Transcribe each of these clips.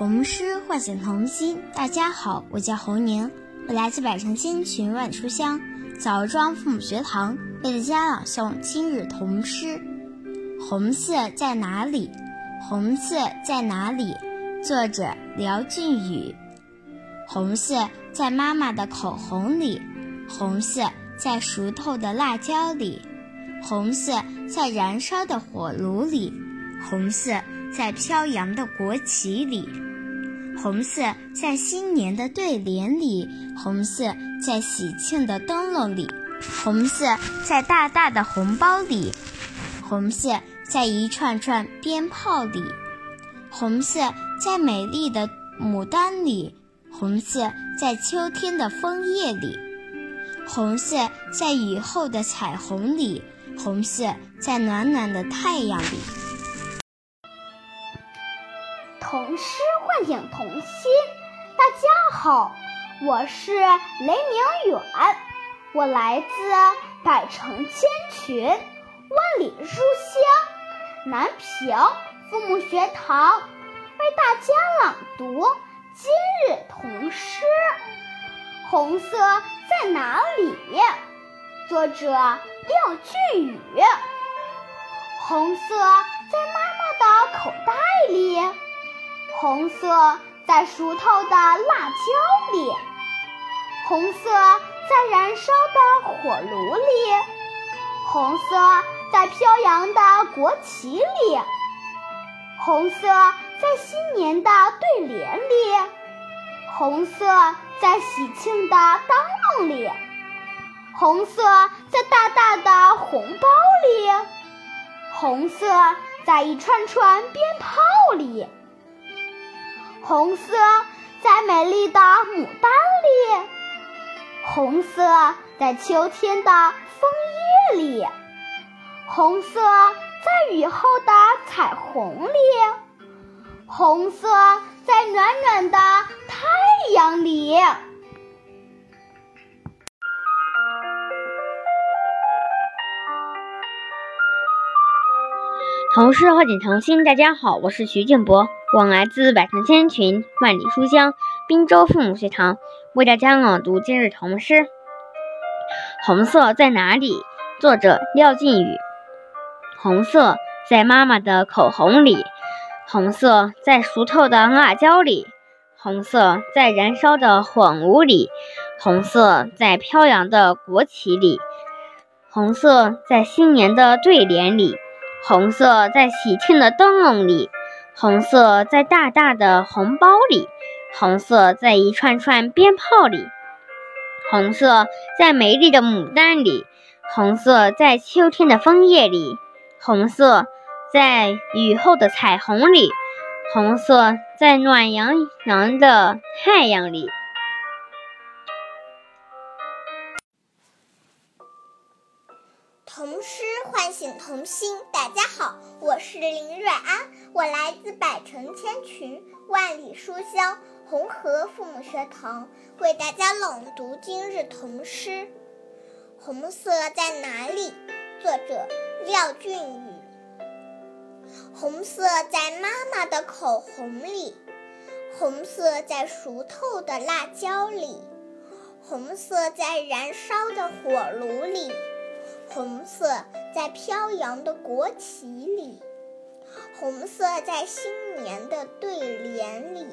童诗唤醒童心。大家好，我叫侯宁，我来自百城千群万书香枣庄父母学堂，为大家朗诵今日童诗。红色在哪里？红色在哪里？作者廖俊宇。红色在妈妈的口红里，红色在熟透的辣椒里，红色在燃烧的火炉里，红色在飘扬的国旗里，红色在新年的对联里，红色在喜庆的灯笼里，红色在大大的红包里，红色在一串串鞭炮里，红色在美丽的牡丹里。红色在秋天的枫叶里，红色在雨后的彩虹里，红色在暖暖的太阳里。童诗唤醒童心。大家好，我是雷明远，我来自百城千群，万里书香南平父母学堂，为大家朗读。今日童诗，红色在哪里？作者廖俊宇。红色在妈妈的口袋里，红色在熟透的辣椒里，红色在燃烧的火炉里，红色在飘扬的国旗里，红色。在新年的对联里，红色在喜庆的灯笼里，红色在大大的红包里，红色在一串串鞭炮里，红色在美丽的牡丹里，红色在秋天的枫叶里，红色在雨后的彩虹里。红色在暖暖的太阳里。童诗唤醒童心，大家好，我是徐静博，我来自百城千群万里书香滨州父母学堂，为大家朗读今日童诗。红色在哪里？作者廖靖宇。红色在妈妈的口红里。红色在熟透的辣椒里，红色在燃烧的火炉里，红色在飘扬的国旗里，红色在新年的对联里，红色在喜庆的灯笼里，红色在大大的红包里，红色在一串串鞭炮里，红色在美丽的牡丹里，红色在秋天的枫叶里，红色。在雨后的彩虹里，红色在暖洋洋的太阳里。诗唤醒童心。大家好，我是林瑞安，我来自百城千群、万里书香红河父母学堂，为大家朗读今日童诗。红色在哪里？作者廖俊宇。红色在妈妈的口红里，红色在熟透的辣椒里，红色在燃烧的火炉里，红色在飘扬的国旗里，红色在新年的对联里，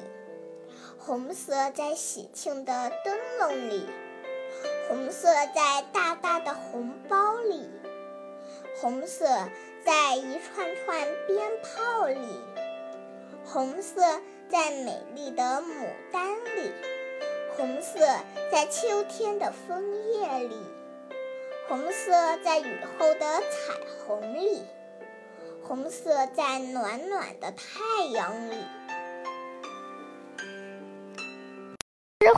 红色在喜庆的灯笼里，红色在大大的红包里，红色。在一串串鞭炮里，红色在美丽的牡丹里，红色在秋天的枫叶里，红色在雨后的彩虹里，红色在暖暖的太阳里。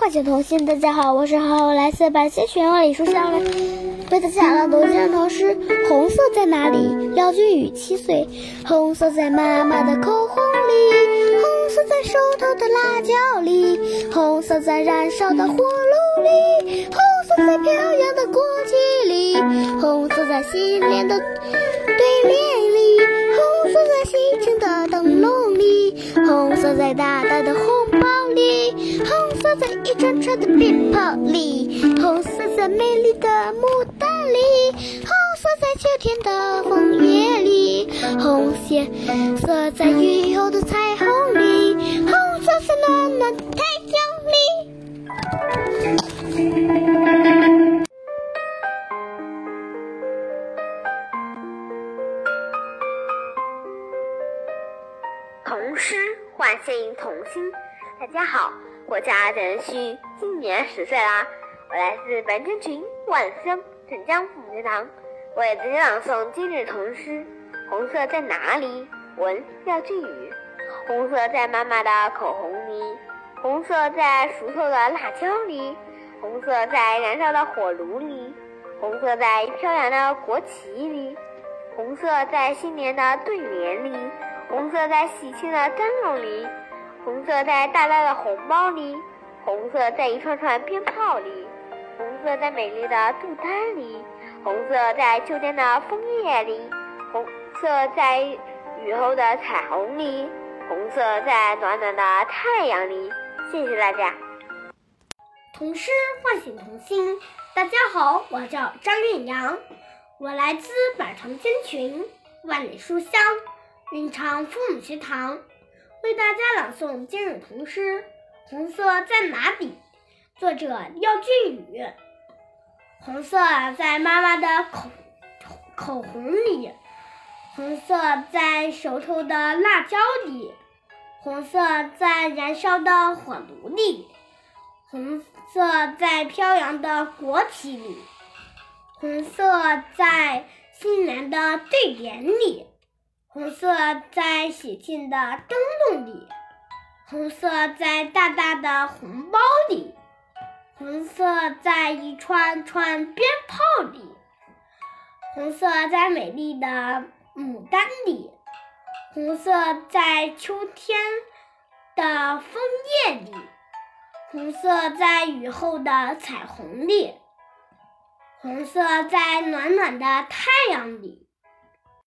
唤醒童心，大家好，我是浩浩，来自百溪泉万里书香为为大家朗读今日童诗。红色在哪里？廖俊宇七岁。红色在妈妈的口红里，红色在手头的辣椒里，红色在燃烧的火炉里，红色在飘扬的国旗里，红色在新年的对联里，红色在喜庆的灯笼。里，红色在大大的红包里，红色在一串串的鞭炮里，红色在美丽的木里，红色在秋天的枫叶里，红色在雨后的彩虹里，红色在暖暖的太阳里。童诗唤醒童心。大家好，我叫郑旭，今年十岁啦。我来自白天群万乡镇江父学堂，为大家朗诵今日童诗。红色在哪里？文廖俊宇。红色在妈妈的口红里，红色在熟透的辣椒里，红色在燃烧的火炉里，红色在飘扬的国旗里，红色在新年的对联里。红色在喜庆的灯笼里，红色在大大的红包里，红色在一串串鞭炮里，红色在美丽的杜丹里，红色在秋天的枫叶里，红色在雨后的彩虹里，红色在暖暖的太阳里。谢谢大家。童诗唤醒童心。大家好，我叫张韵阳，我来自百城千群，万里书香。云长父母学堂为大家朗诵今日童诗《红色在哪里》，作者廖俊宇。红色在妈妈的口口红里，红色在熟透的辣椒里，红色在燃烧的火炉里，红色在飘扬的国旗里，红色在新年的对联里。红色在喜庆的灯笼里，红色在大大的红包里，红色在一串串鞭炮里，红色在美丽的牡丹里，红色在秋天的枫叶里，红色在雨后的彩虹里，红色在暖暖的太阳里。